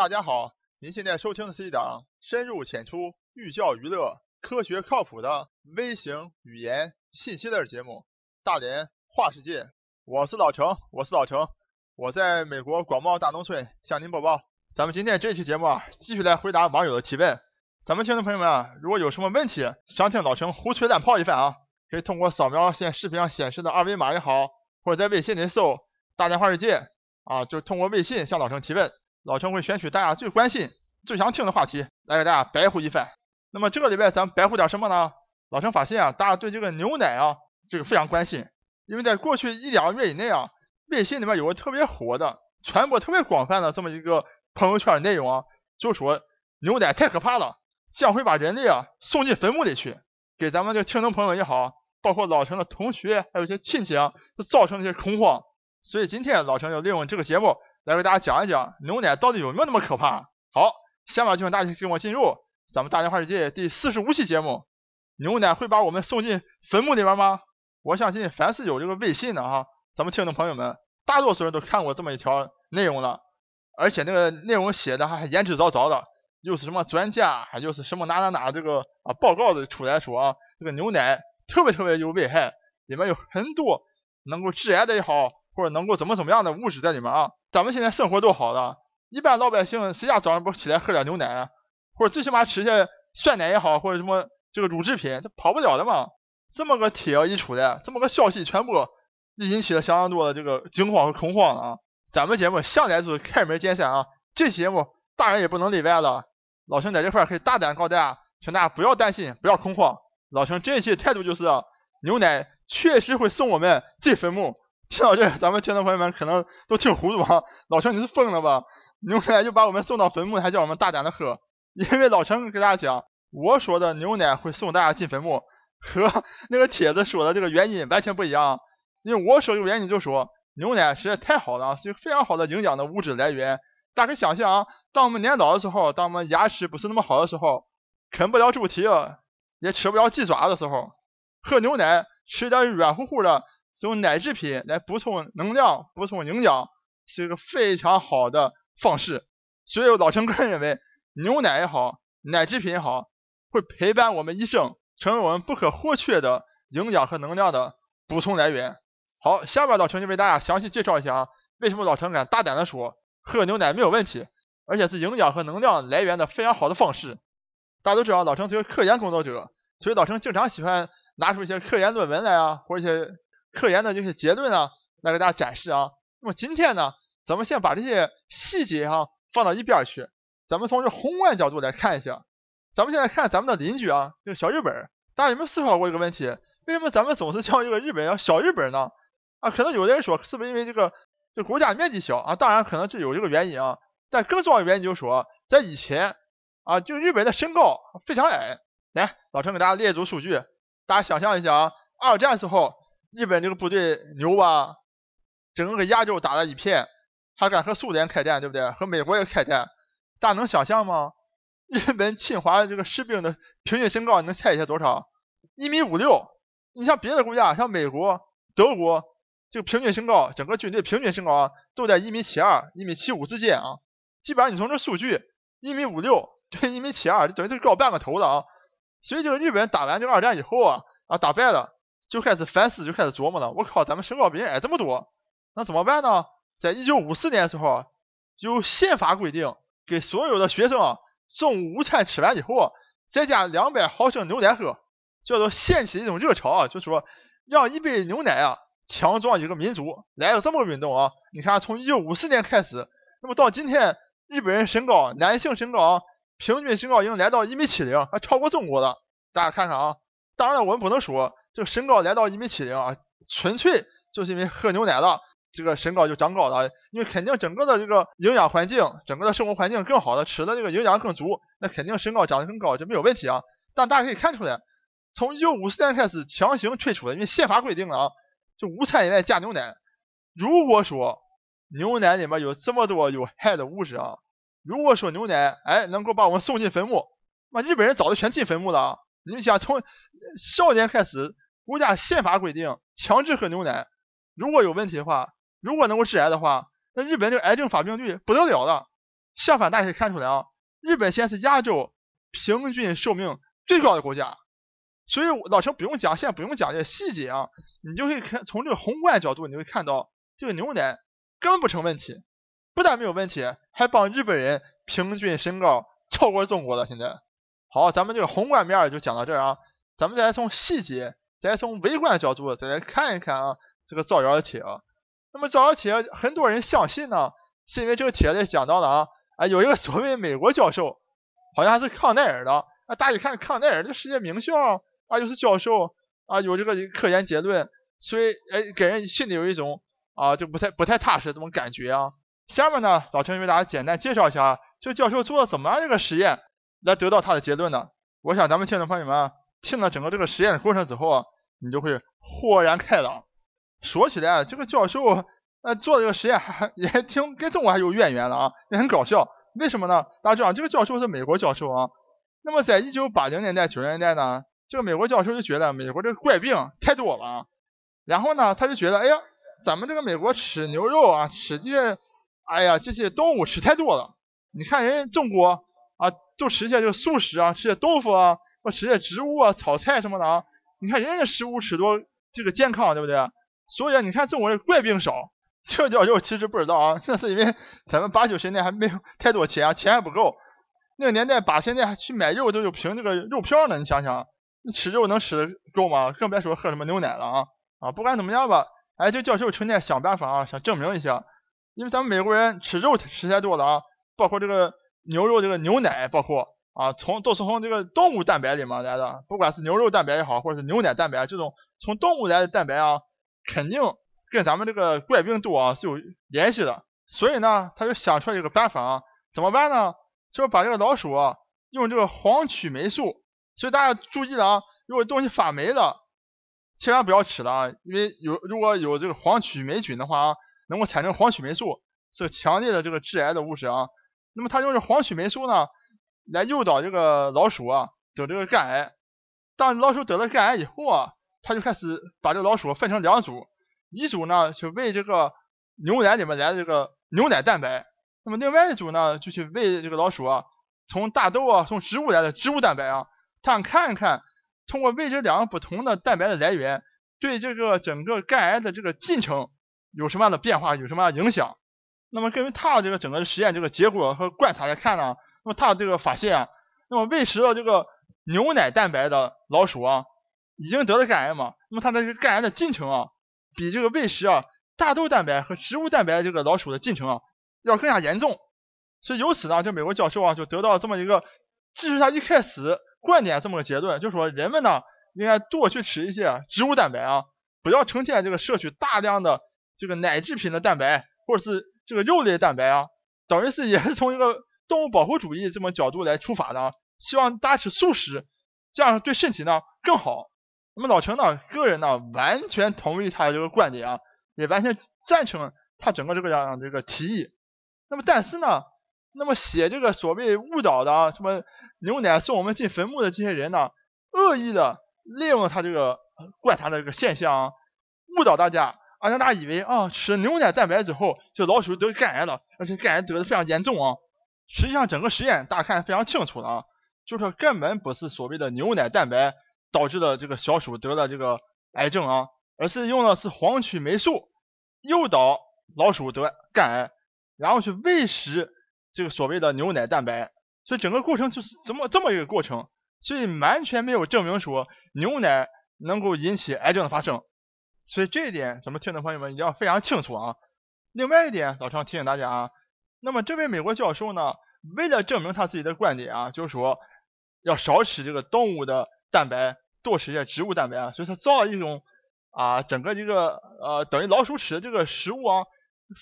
大家好，您现在收听的是一档深入浅出、寓教于乐、科学靠谱的微型语言信息类节目《大连话世界》。我是老程，我是老程，我在美国广袤大农村向您播报。咱们今天这期节目啊，继续来回答网友的提问。咱们听众朋友们啊，如果有什么问题想听老程胡吹乱泡一番啊，可以通过扫描现视频上显示的二维码也好，或者在微信里搜“大连话世界”啊，就通过微信向老程提问。老陈会选取大家最关心、最想听的话题来给大家白呼一番。那么这个礼拜咱们白呼点什么呢？老陈发现啊，大家对这个牛奶啊，这个非常关心，因为在过去一两个月以内啊，微信里面有个特别火的、传播特别广泛的这么一个朋友圈的内容啊，就说牛奶太可怕了，将会把人类啊送进坟墓里去，给咱们这听众朋友也好，包括老陈的同学还有一些亲戚啊，都造成一些恐慌。所以今天老陈要利用这个节目。来给大家讲一讲牛奶到底有没有那么可怕？好，下面就请大家跟我进入咱们大连话世界第四十五期节目。牛奶会把我们送进坟墓里边吗？我相信凡是有这个微信的哈，咱们听众朋友们，大多数人都看过这么一条内容了，而且那个内容写的还言之凿凿的，又是什么专家，还又是什么哪哪哪这个啊报告的出来说啊，这个牛奶特别特别有危害，里面有很多能够致癌的也好。或者能够怎么怎么样的物质在里面啊？咱们现在生活多好了，一般老百姓谁家早上不起来喝点牛奶，或者最起码吃些酸奶也好，或者什么这个乳制品，这跑不了的嘛。这么个帖一出来，这么个消息传播，就引起了相当多的这个惊慌和恐慌了啊。咱们节目向来就是开门见山啊，这节目当然也不能例外了。老陈在这块可以大胆告大家，请大家不要担心，不要恐慌。老陈这一期态度就是，牛奶确实会送我们进坟墓。听到这，咱们听众朋友们可能都挺糊涂啊！老陈你是疯了吧？牛奶就把我们送到坟墓，还叫我们大胆的喝？因为老陈给大家讲，我说的牛奶会送大家进坟墓，和那个帖子说的这个原因完全不一样。因为我说这个原因就说牛奶实在太好了，是一个非常好的营养的物质来源。大家可以想象啊，当我们年老的时候，当我们牙齿不是那么好的时候，啃不了猪蹄，也吃不了鸡爪的时候，喝牛奶，吃点软乎乎的。用奶制品来补充能量、补充营养，是一个非常好的方式。所以老陈个人认为，牛奶也好，奶制品也好，会陪伴我们一生，成为我们不可或缺的营养和能量的补充来源。好，下面老陈就为大家详细介绍一下啊，为什么老陈敢大胆的说喝牛奶没有问题，而且是营养和能量来源的非常好的方式。大家都知道，老陈是个科研工作者，所以老陈经常喜欢拿出一些科研论文来啊，或者一些。科研的这些结论啊，来给大家展示啊。那么今天呢，咱们先把这些细节哈放到一边去，咱们从这宏观角度来看一下。咱们现在看咱们的邻居啊，这个小日本，大家有没有思考过一个问题？为什么咱们总是叫这个日本叫小日本呢？啊，可能有的人说是不是因为这个这国家面积小啊？当然可能这有这个原因啊。但更重要的原因就是说，在以前啊，就日本的身高非常矮。来，老陈给大家列一组数据，大家想象一下啊，二战时候。日本这个部队牛吧，整个给亚洲打了一片，还敢和苏联开战，对不对？和美国也开战，大家能想象吗？日本侵华这个士兵的平均身高，你能猜一下多少？一米五六。你像别的国家，像美国、德国，这个平均身高，整个军队平均身高啊，都在一米七二、一米七五之间啊。基本上你从这数据，一米五六对一米七二，等于就是高半个头了啊。所以这个日本打完这个二战以后啊，啊打败了。就开始反思，就开始琢磨了。我靠，咱们身高比人矮这么多，那怎么办呢？在一九五四年的时候，就宪法规定，给所有的学生啊中午午餐吃完以后，再加两百毫升牛奶喝，叫做掀起一种热潮啊，就是说让一杯牛奶啊强壮一个民族，来了这么个运动啊。你看，从一九五四年开始，那么到今天，日本人身高，男性身高啊平均身高已经来到一米七零，还超过中国了。大家看看啊，当然我们不能说。这个身高来到一米七零啊，纯粹就是因为喝牛奶了，这个身高就长高了。因为肯定整个的这个营养环境，整个的生活环境更好的，吃的这个营养更足，那肯定身高长得更高，就没有问题啊。但大家可以看出来，从一九五四年开始强行推出的，因为宪法规定了啊，就午餐以外加牛奶。如果说牛奶里面有这么多有害的物质啊，如果说牛奶哎能够把我们送进坟墓，那日本人早就全进坟墓了。你们想从少年开始，国家宪法规定强制喝牛奶，如果有问题的话，如果能够致癌的话，那日本这个癌症发病率不得了了。相反，大家可以看出来啊，日本现在是亚洲平均寿命最高的国家。所以老陈不用讲，现在不用讲这些细节啊，你就可以看从这个宏观角度，你会看到这个牛奶根本不成问题，不但没有问题，还帮日本人平均身高超过中国了。现在，好，咱们这个宏观面就讲到这儿啊，咱们再来从细节，再从微观角度再来看一看啊，这个造谣的帖啊。那么造谣帖很多人相信呢，是因为这个帖子讲到了啊，啊有一个所谓美国教授，好像是康奈尔的，啊大家看康奈尔这世界名校。啊，又是教授啊，有这个科研结论，所以哎，给人心里有一种啊，就不太不太踏实这种感觉啊。下面呢，老陈为大家简单介绍一下，这个教授做了怎么样一个实验来得到他的结论呢？我想咱们听众朋友们听了整个这个实验的过程之后啊，你就会豁然开朗。说起来，这个教授呃做这个实验还也挺跟中国还有渊源的啊，也很搞笑。为什么呢？大家知道这个教授是美国教授啊。那么在一九八零年代九十年代呢？这个美国教授就觉得美国这个怪病太多了啊，然后呢，他就觉得，哎呀，咱们这个美国吃牛肉啊，吃这些，哎呀，这些动物吃太多了。你看人家中国啊，都吃些这个素食啊，吃些豆腐啊，或吃些植物啊，炒菜什么的啊。你看人家食物吃多这个健康，对不对？所以你看中国人怪病少。这个教授其实不知道啊，那是因为咱们八九十年代还没有太多钱，钱还不够。那个年代八十年代还去买肉都有凭这个肉票呢，你想想。你吃肉能吃得够吗？更别说喝什么牛奶了啊！啊，不管怎么样吧，哎，这教授成天想办法啊，想证明一下，因为咱们美国人吃肉吃太多了啊，包括这个牛肉这个牛奶，包括啊，从都是从这个动物蛋白里面来的，不管是牛肉蛋白也好，或者是牛奶蛋白这种从动物来的蛋白啊，肯定跟咱们这个怪病毒啊是有联系的。所以呢，他就想出来一个办法啊，怎么办呢？就是把这个老鼠啊，用这个黄曲霉素。所以大家注意了啊，如果东西发霉了，千万不要吃了啊，因为有如果有这个黄曲霉菌的话啊，能够产生黄曲霉素，是强烈的这个致癌的物质啊。那么他用这黄曲霉素呢，来诱导这个老鼠啊得这个肝癌。当老鼠得了肝癌以后啊，他就开始把这个老鼠分成两组，一组呢去喂这个牛奶里面来的这个牛奶蛋白，那么另外一组呢就去喂这个老鼠啊从大豆啊从植物来的植物蛋白啊。他想看一看，通过喂这两个不同的蛋白的来源，对这个整个肝癌的这个进程有什么样的变化，有什么样的影响。那么根据他这个整个实验这个结果和观察来看呢，那么他这个发现啊，那么喂食了这个牛奶蛋白的老鼠啊，已经得了肝癌嘛，那么它的这个肝癌的进程啊，比这个喂食啊大豆蛋白和植物蛋白这个老鼠的进程啊要更加严重。所以由此呢，这美国教授啊就得到这么一个，支持他一开始。观点这么个结论，就说人们呢应该多去吃一些植物蛋白啊，不要成天这个摄取大量的这个奶制品的蛋白或者是这个肉类蛋白啊，等于是也是从一个动物保护主义这么角度来出发的啊，希望大家吃素食，这样对身体呢更好。那么老陈呢个人呢完全同意他的这个观点啊，也完全赞成他整个这个样这个提议。那么但是呢？那么写这个所谓误导的啊，什么牛奶送我们进坟墓的这些人呢，恶意的利用他这个观察的这个现象，误导大家啊，让大家以为啊，吃牛奶蛋白之后，这老鼠得肝癌了，而且肝癌得的非常严重啊。实际上整个实验大家看非常清楚了啊，就是根本不是所谓的牛奶蛋白导致的这个小鼠得了这个癌症啊，而是用的是黄曲霉素诱导老鼠得肝癌，然后去喂食。这个所谓的牛奶蛋白，所以整个过程就是这么这么一个过程，所以完全没有证明说牛奶能够引起癌症的发生，所以这一点咱们听众朋友们一定要非常清楚啊。另外一点，老常提醒大家啊，那么这位美国教授呢，为了证明他自己的观点啊，就是说要少吃这个动物的蛋白，多吃些植物蛋白啊，所以他造了一种啊，整个这个呃等于老鼠吃的这个食物啊，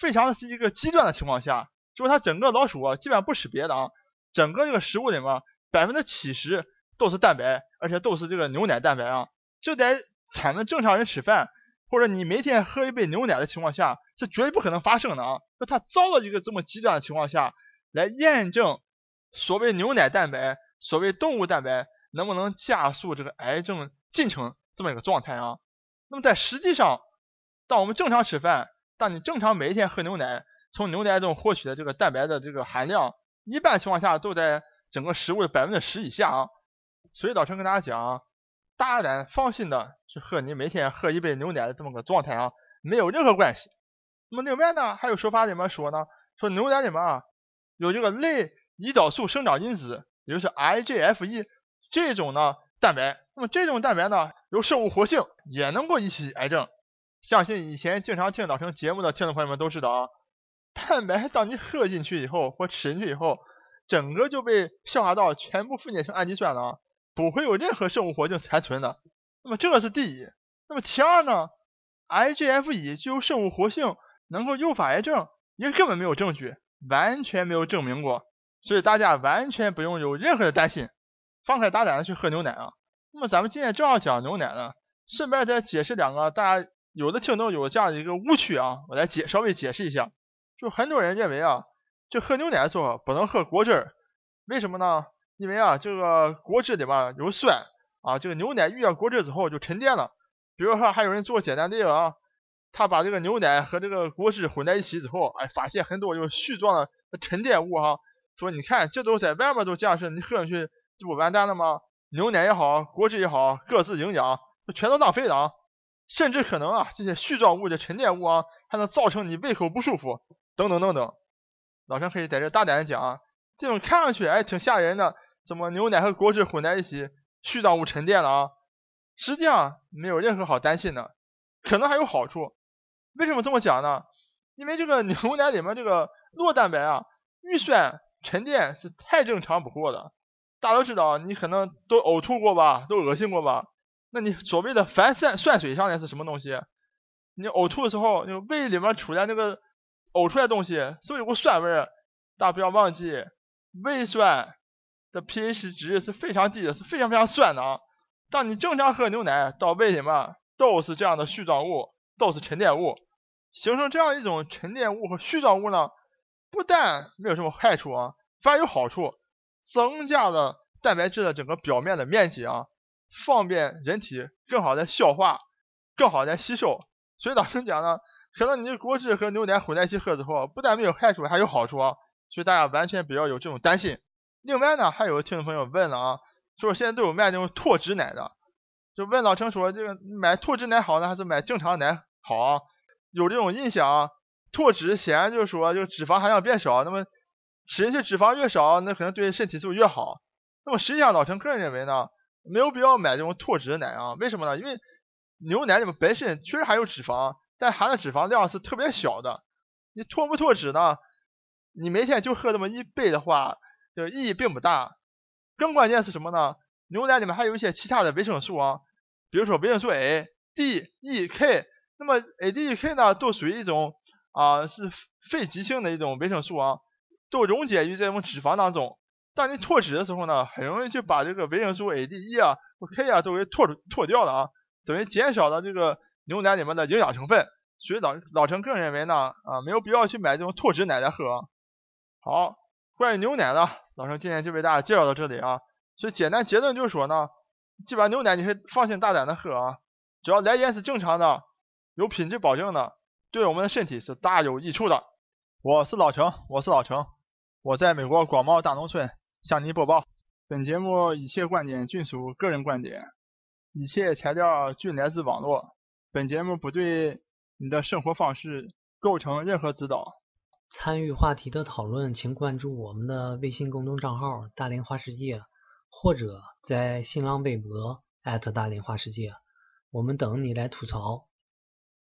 非常是一个极端的情况下。就是它整个老鼠啊，基本上不吃别的啊，整个这个食物里面百分之七十都是蛋白，而且都是这个牛奶蛋白啊。就在咱们正常人吃饭或者你每天喝一杯牛奶的情况下，是绝对不可能发生的啊。就它造了一个这么极端的情况下来验证所谓牛奶蛋白、所谓动物蛋白能不能加速这个癌症进程这么一个状态啊。那么在实际上，当我们正常吃饭，当你正常每一天喝牛奶。从牛奶中获取的这个蛋白的这个含量一般情况下都在整个食物的百分之十以下啊。所以老陈跟大家讲，大胆放心的去喝你每天喝一杯牛奶的这么个状态啊，没有任何关系。那么另外呢，还有说法怎么说呢？说牛奶里面啊有这个类胰岛素生长因子，也就是 IGF-1 这种呢蛋白。那么这种蛋白呢有生物活性，也能够引起癌症。相信以前经常听老陈节目的听众朋友们都知道啊，蛋白当你喝进去以后或吃进去以后，整个就被消化道全部分解成氨基酸了，不会有任何生物活性残存的。那么这个是第一。那么其二呢，IGF-1 具有生物活性。能够诱发癌症，也根本没有证据，完全没有证明过，所以大家完全不用有任何的担心，放开大胆的去喝牛奶啊。那么咱们今天正好讲牛奶呢，顺便再解释两个大家有的听众有这样的一个误区啊，我来解稍微解释一下。就很多人认为啊，就喝牛奶的时候不能喝果汁，为什么呢？因为啊，这个果汁里面有酸啊，这个牛奶遇到果汁之后就沉淀了。比如说还有人做简单的啊。他把这个牛奶和这个果汁混在一起之后，哎，发现很多有絮状的沉淀物哈。说你看，这都在外面都这样式，你喝上去这不完蛋了吗？牛奶也好，果汁也好，各自营养，全都浪费了啊。甚至可能啊，这些絮状物的沉淀物啊，还能造成你胃口不舒服，等等等等。老陈可以在这大胆的讲啊，这种看上去哎挺吓人的，怎么牛奶和果汁混在一起，絮状物沉淀了啊？实际上没有任何好担心的，可能还有好处。为什么这么讲呢？因为这个 牛奶里面这个酪蛋白啊，遇酸沉淀是太正常不过的。大家都知道，你可能都呕吐过吧，都恶心过吧？那你所谓的反酸酸水上来是什么东西？你呕吐的时候，你胃里面出来那个呕出来东西，是不是有股酸味儿？大家不要忘记，胃酸的 pH 值是非常低的，是非常非常酸的啊。当你正常喝牛奶，到胃里面都是这样的絮状物，都是沉淀物。形成这样一种沉淀物和絮状物呢，不但没有什么害处啊，反而有好处，增加了蛋白质的整个表面的面积啊，方便人体更好的消化，更好的吸收。所以老师讲呢，可能你果汁和牛奶混在一起喝之后，不但没有害处，还有好处啊。所以大家完全不要有这种担心。另外呢，还有听众朋友问了啊，说现在都有卖那种脱脂奶的，就问老陈说，这个买脱脂奶好呢，还是买正常奶好啊？有这种印象啊，脱脂显然就是说，就脂肪含量变少，那么吃进去脂肪越少，那可能对身体是不是越好？那么实际上，老陈个人认为呢，没有必要买这种脱脂奶啊。为什么呢？因为牛奶里面本身确实含有脂肪，但含的脂肪量是特别小的。你脱不脱脂呢？你每天就喝这么一杯的话，就意义并不大。更关键是什么呢？牛奶里面还有一些其他的维生素啊，比如说维生素 A、D、E、K。那么 A、D、E、K 呢，都属于一种啊，是非极性的一种维生素啊，都溶解于这种脂肪当中。当你脱脂的时候呢，很容易就把这个维生素 A、D、E 啊、K 啊都给脱脱掉了啊，等于减少了这个牛奶里面的营养成分。所以老老陈个人认为呢，啊，没有必要去买这种脱脂奶来喝。好，关于牛奶呢，老陈今天就为大家介绍到这里啊。所以简单结论就是说呢，基本上牛奶你可以放心大胆的喝啊，只要来源是正常的。有品质保证的，对我们的身体是大有益处的。我是老程，我是老程，我在美国广袤大农村向您播报。本节目一切观点均属个人观点，一切材料均来自网络。本节目不对你的生活方式构成任何指导。参与话题的讨论，请关注我们的微信公众账号“大连花世界”，或者在新浪微博大连花世界，我们等你来吐槽。